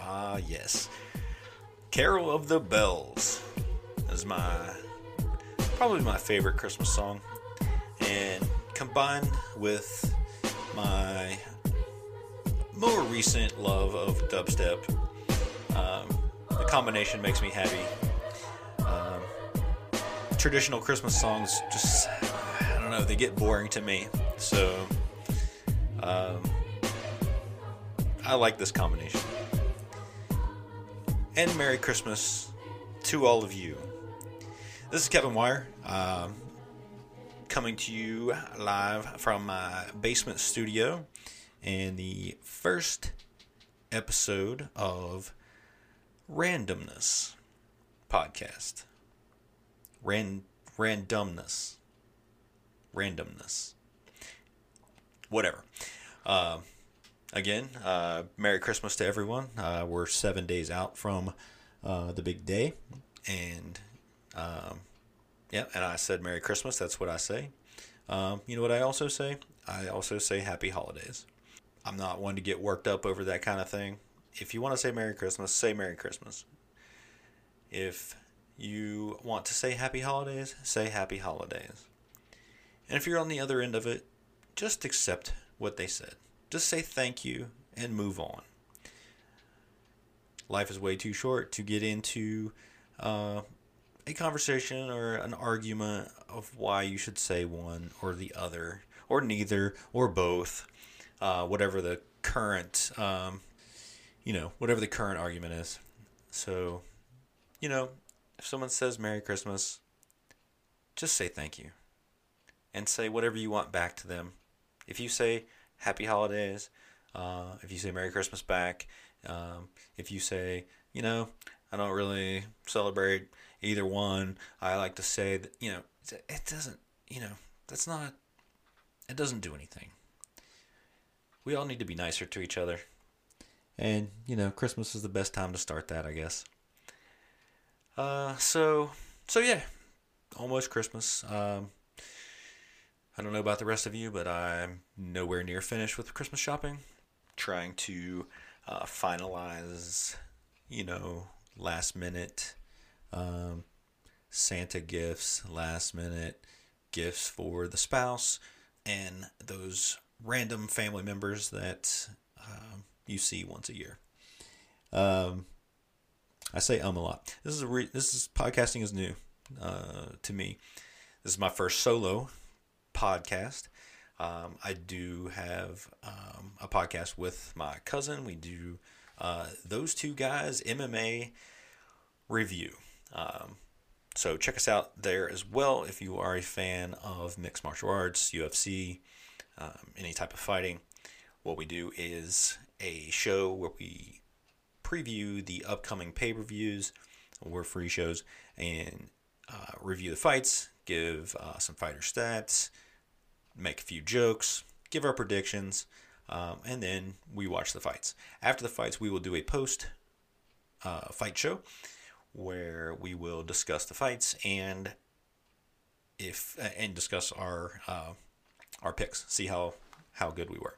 Ah, yes. Carol of the Bells is my probably my favorite Christmas song, and combined with my more recent love of dubstep, um, the combination makes me happy. Um, traditional Christmas songs just I don't know they get boring to me, so um, I like this combination and Merry Christmas to all of you. This is Kevin Wire, um, coming to you live from my basement studio and the first episode of Randumbness podcast. Ran, randumbness. Randumbness. Whatever. Uh, again, uh, Merry Christmas to everyone. Uh, we're seven days out from uh, the big day, and um, yeah, and I said Merry Christmas. That's what I say. Um, you know what I also say? I also say Happy Holidays. I'm not one to get worked up over that kind of thing. If you want to say Merry Christmas, say Merry Christmas. If you want to say Happy Holidays, say Happy Holidays. And if you're on the other end of it, just accept what they said. Just say thank you and move on. Life is way too short to get into uh, a conversation or an argument of why you should say one or the other, or neither, or both, uh, whatever the current, um, you know, whatever the current argument is. So, you know, if someone says Merry Christmas, just say thank you and say whatever you want back to them. If you say Happy Holidays, uh, if you say Merry Christmas back, um, if you say, you know, I don't really celebrate either one, I like to say that, you know, it doesn't, you know, that's not, it doesn't do anything. We all need to be nicer to each other. And, you know, Christmas is the best time to start that, I guess. Uh, so, so yeah, almost Christmas. Um, I don't know about the rest of you, but I'm nowhere near finished with Christmas shopping. Trying to uh, finalize, you know, last minute um, Santa gifts, last minute gifts for the spouse, and those random family members that um, you see once a year. Um, I say um a lot. This is a re- this is podcasting is new uh, to me. This is my first solo podcast. Um, I do have um, a podcast with my cousin. We do uh, those two guys MMA review. Um, so check us out there as well if you are a fan of mixed martial arts, UFC, um, any type of fighting. What we do is a show where we preview the upcoming pay per views. We're free shows and uh, review the fights, give uh, some fighter stats, make a few jokes, give our predictions, um, and then we watch the fights. After the fights, we will do a post uh, fight show where we will discuss the fights and if and discuss our uh, our picks, see how how good we were.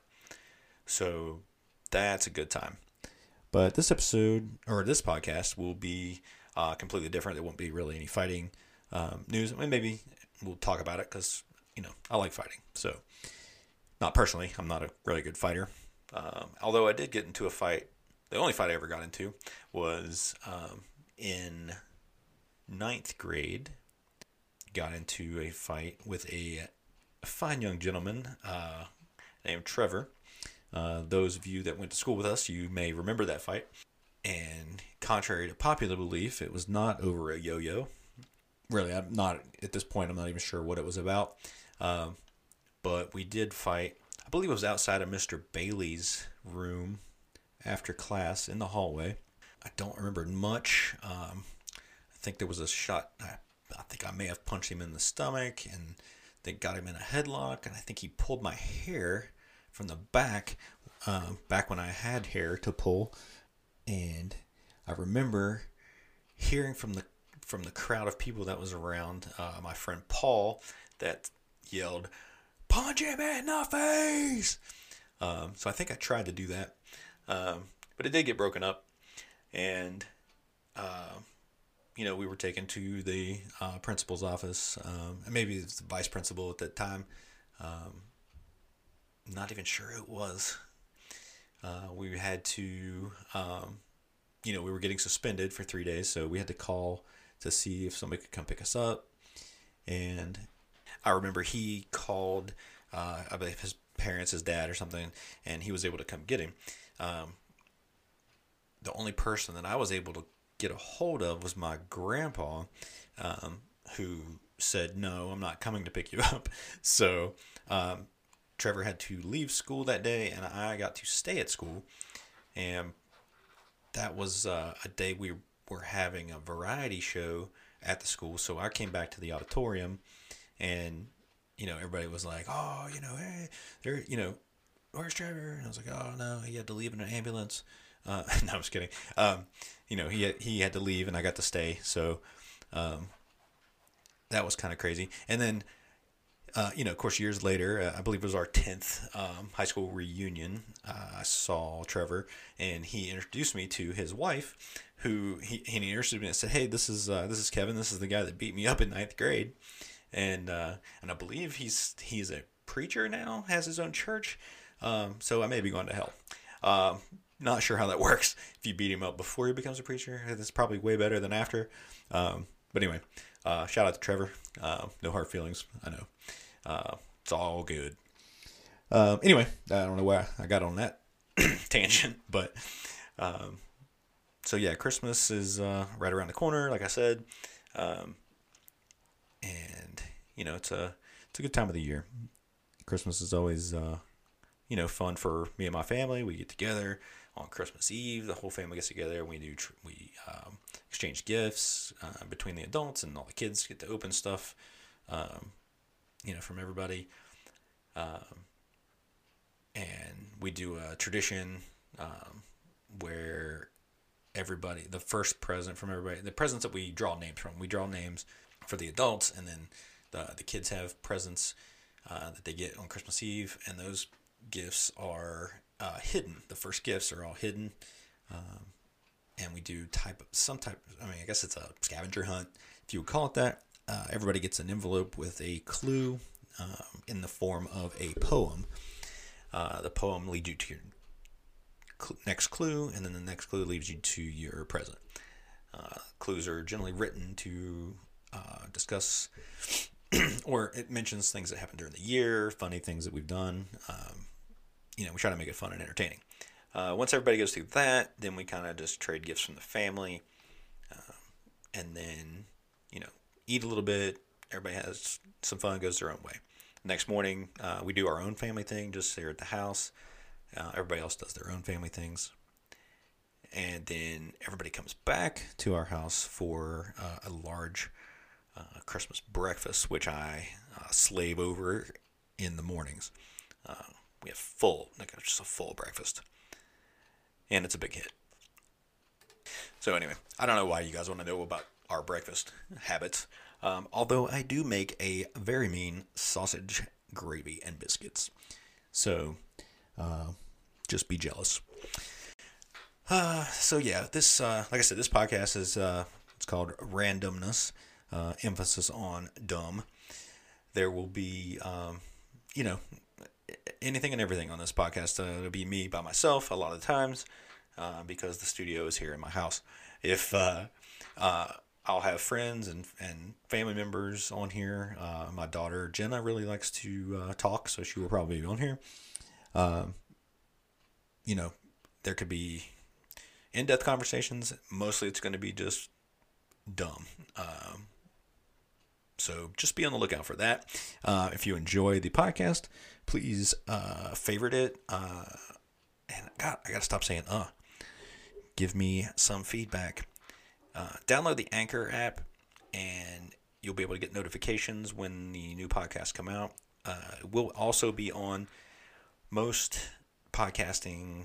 So that's a good time. But this episode or this podcast will be uh, completely different. There won't be really any fighting um, news. I mean, maybe we'll talk about it because you know, I like fighting. So, not personally, I'm not a really good fighter. Um, although I did get into a fight. The only fight I ever got into was um, in ninth grade. Got into a fight with a fine young gentleman uh, named Trevor. Uh, those of you that went to school with us, you may remember that fight. And contrary to popular belief, it was not over a yo yo. Really, I'm not, at this point, I'm not even sure what it was about. Um, but we did fight I believe it was outside of Mr. Bailey's room after class in the hallway. I don't remember much. Um, I think there was a shot. I, I think I may have punched him in the stomach and they got him in a headlock. And I think he pulled my hair from the back, uh, back when I had hair to pull. And I remember hearing from the from the crowd of people that was around, uh, my friend Paul, that yelled, "Punch him in the face!" Um, so I think I tried to do that, um, but it did get broken up, and uh, you know we were taken to the uh, principal's office, um, and maybe the vice principal at that time. Um, not even sure who it was. Uh, we had to, um, you know, we were getting suspended for three days, so we had to call to see if somebody could come pick us up. And I remember he called, uh, I believe his parents, his dad or something, and he was able to come get him. Um, the only person that I was able to get a hold of was my grandpa, um, who said, No, I'm not coming to pick you up. So um, Trevor had to leave school that day, and I got to stay at school. And that was uh, a day we were having a variety show at the school. So I came back to the auditorium, and you know everybody was like, "Oh, you know, hey, there, you know, where's Trevor?" And I was like, "Oh no, he had to leave in an ambulance." Uh, no, I was kidding. Um, you know, he had, he had to leave, and I got to stay. So um, that was kind of crazy. And then uh, you know, of course, years later, uh, I believe it was our 10th um, high school reunion. Uh, I saw Trevor and he introduced me to his wife, who he, he introduced me and said, Hey, this is, uh, this is Kevin. This is the guy that beat me up in ninth grade. And, uh, and I believe he's, he's a preacher now, has his own church. Um, so I may be going to hell. Um, not sure how that works. If you beat him up before he becomes a preacher, that's probably way better than after. Um, but anyway, uh, shout out to Trevor. Uh, no hard feelings. I know. Uh, it's all good. Um, anyway, I don't know why I got on that tangent, but um, so yeah, Christmas is uh, right around the corner, like I said, um, and you know it's a it's a good time of the year. Christmas is always uh, you know fun for me and my family. We get together on Christmas Eve. The whole family gets together. We do tr- we um, exchange gifts uh, between the adults, and all the kids get to open stuff. Um, you know, from everybody. Um, and we do a tradition um, where everybody, the first present from everybody, the presents that we draw names from, we draw names for the adults, and then the, the kids have presents uh, that they get on Christmas Eve, and those gifts are uh, hidden. The first gifts are all hidden. Um, and we do type some type. I mean, I guess it's a scavenger hunt, if you would call it that uh, everybody gets an envelope with a clue um, in the form of a poem. Uh, the poem leads you to your cl- next clue, and then the next clue leads you to your present. Uh, clues are generally written to uh, discuss, or it mentions things that happened during the year, funny things that we've done. Um, you know, we try to make it fun and entertaining. Uh, once everybody goes through that, then we kind of just trade gifts from the family, um, and then you know eat a little bit. Everybody has some fun, goes their own way. Next morning, uh, we do our own family thing just here at the house. Uh, everybody else does their own family things. And then everybody comes back to our house for uh, a large uh, Christmas breakfast, which I uh, slave over in the mornings. Uh, we have full, like just a full breakfast. And it's a big hit. So, anyway, I don't know why you guys want to know about our breakfast habits. Um, although I do make a very mean sausage, gravy, and biscuits. So uh, just be jealous. Uh, so yeah, this uh, like I said, this podcast is it's called Randumbness, uh, emphasis on dumb. There will be, um, you know, anything and everything on this podcast. Uh, it'll be me by myself a lot of times uh, because the studio is here in my house. If uh, uh, I'll have friends and, and family members on here. Uh, my daughter Jenna really likes to talk, so she will probably be on here. Um, you know, there could be in depth conversations. Mostly it's going to be just dumb. Um, so just be on the lookout for that. Uh, if you enjoy the podcast, please uh, favorite it. Uh, and God, I gotta stop saying uh. Give me some feedback. Uh, download the Anchor app, and you'll be able to get notifications when the new podcasts come out. Uh, it will also be on most podcasting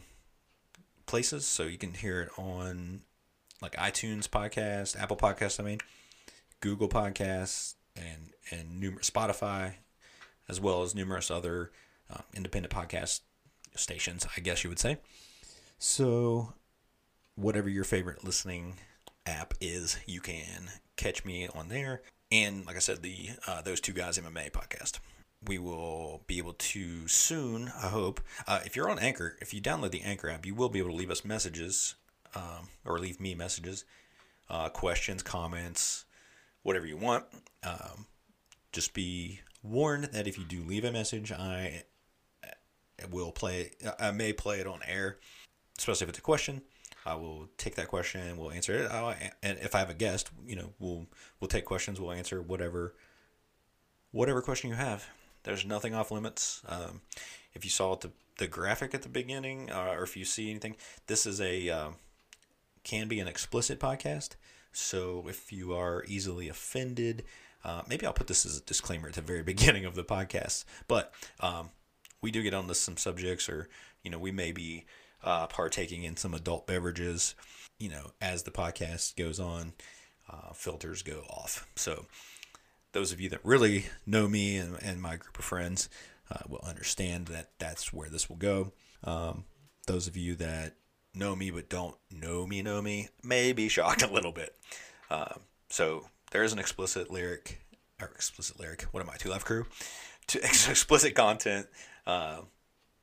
places, so you can hear it on like iTunes podcast, Apple Podcast. I mean, Google Podcasts, and and numerous Spotify, as well as numerous other uh, independent podcast stations, I guess you would say. So, whatever your favorite listening app is, you can catch me on there. And like I said, the uh, those two guys MMA podcast. We will be able to soon, I hope. Uh, if you're on Anchor, if you download the Anchor app, you will be able to leave us messages um, or leave me messages, uh, questions, comments, whatever you want. Um, just be warned that if you do leave a message, I will play. I may play it on air, especially if it's a question. I will take that question. We'll answer it. I'll, and if I have a guest, you know, we'll we'll take questions. We'll answer whatever whatever question you have. There's nothing off limits. Um, if you saw the the graphic at the beginning, uh, or if you see anything, this is a uh, can be an explicit podcast. So if you are easily offended, uh, maybe I'll put this as a disclaimer at the very beginning of the podcast. But um, we do get onto some subjects, or you know, we may be uh, partaking in some adult beverages. You know, as the podcast goes on, uh, filters go off. So those of you that really know me and, and my group of friends uh, will understand that that's where this will go. Um, those of you that know me but don't know me know me may be shocked a little bit. Uh, so there is an explicit lyric or explicit lyric. What am I? Two Live Crew. To explicit content uh,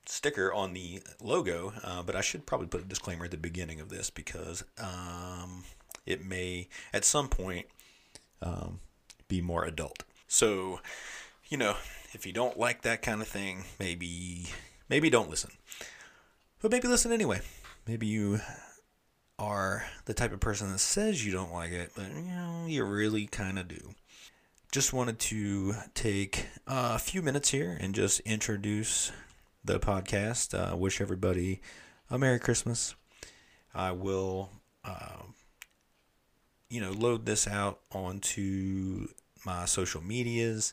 sticker on the logo, uh, but I should probably put a disclaimer at the beginning of this because um, it may at some point um, be more adult. So, you know, if you don't like that kind of thing, maybe maybe don't listen. But maybe listen anyway. Maybe you are the type of person that says you don't like it, but you know, you really kind of do. Just wanted to take a few minutes here and just introduce the podcast. Uh, wish everybody a Merry Christmas. I will, uh, you know, load this out onto my social medias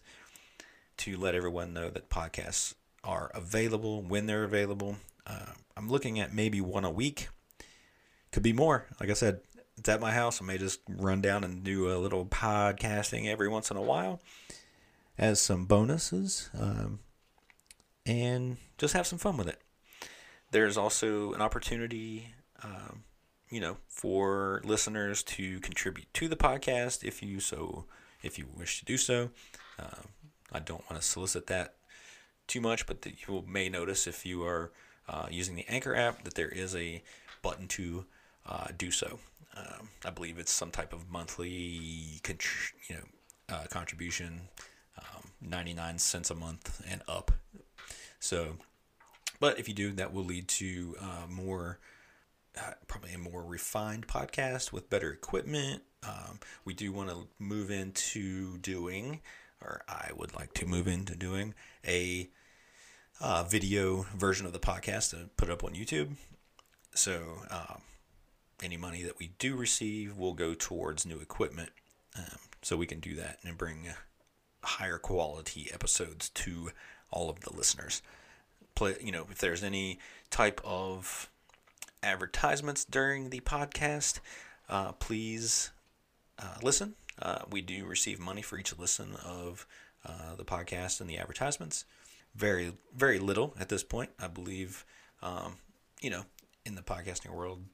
to let everyone know that podcasts are available when they're available. Uh, I'm looking at maybe one a week. Could be more. Like I said, it's at my house. I may just run down and do a little podcasting every once in a while as some bonuses um, and just have some fun with it. There's also an opportunity, um, you know, for listeners to contribute to the podcast if you so if you wish to do so. Uh, I don't want to solicit that too much, but the, you may notice if you are uh, using the Anchor app that there is a button to uh, do so. Um, I believe it's some type of monthly, you know, uh, contribution, um, 99 cents a month and up. So, but if you do, that will lead to uh, more, uh, probably a more refined podcast with better equipment. Um, we do want to move into doing, or I would like to move into doing a uh, video version of the podcast and put it up on YouTube. So, um, any money that we do receive will go towards new equipment. Um, so we can do that and bring higher quality episodes to all of the listeners. Play, you know, if there's any type of advertisements during the podcast, uh, please uh, listen. Uh, we do receive money for each listen of uh, the podcast and the advertisements. Very, very little at this point. I believe, um, you know, in the podcasting world,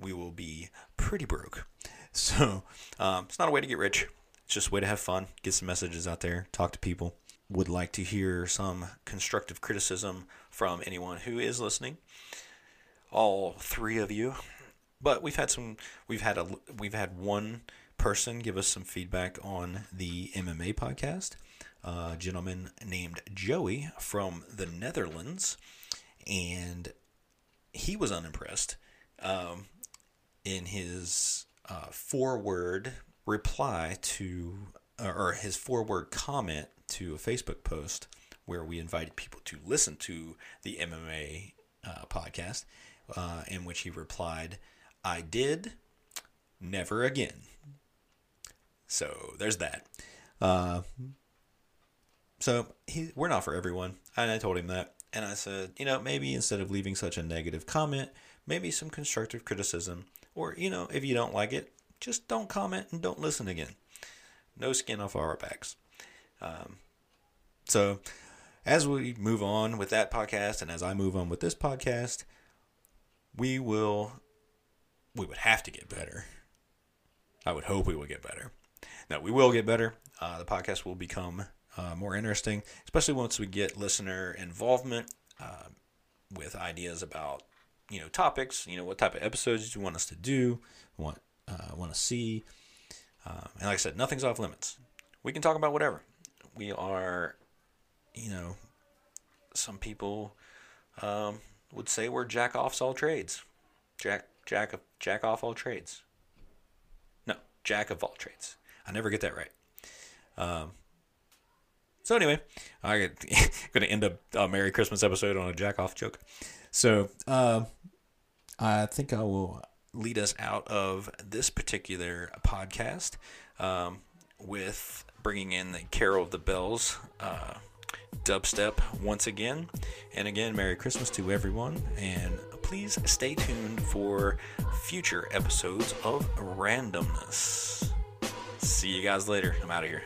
we will be pretty broke. So um, it's not a way to get rich. It's just a way to have fun, get some messages out there, talk to people. Would like to hear some constructive criticism from anyone who is listening. All three of you, but we've had some. We've had a. We've had one person give us some feedback on the MMA podcast. A gentleman named Joey from the Netherlands, and he was unimpressed. Um, in his uh, forward reply to, or his forward comment to a Facebook post where we invited people to listen to the MMA uh, podcast, uh, in which he replied, I did, never again. So there's that. So he, we're not for everyone. And I told him that. And I said, you know, maybe instead of leaving such a negative comment, maybe some constructive criticism. Or, you know, if you don't like it, just don't comment and don't listen again. No skin off our backs. Um, so as we move on with that podcast and as I move on with this podcast, we will, we would have to get better. I would hope we would get better. Now, we will get better. Uh, the podcast will become uh, more interesting, especially once we get listener involvement uh, with ideas about you know topics. You know what type of episodes do you want us to do, want uh, want to see, um, and like I said, nothing's off limits. We can talk about whatever. We are, you know, some people um, would say we're jack offs all trades, jack jack jack off all trades. No, jack of all trades. I never get that right. Um, so anyway, I'm going to end up a Merry Christmas episode on a jack off joke. So uh, I think I will lead us out of this particular podcast um, with bringing in the Carol of the Bells uh, dubstep once again. And again, Merry Christmas to everyone. And please stay tuned for future episodes of Randumbness. See you guys later. I'm out of here.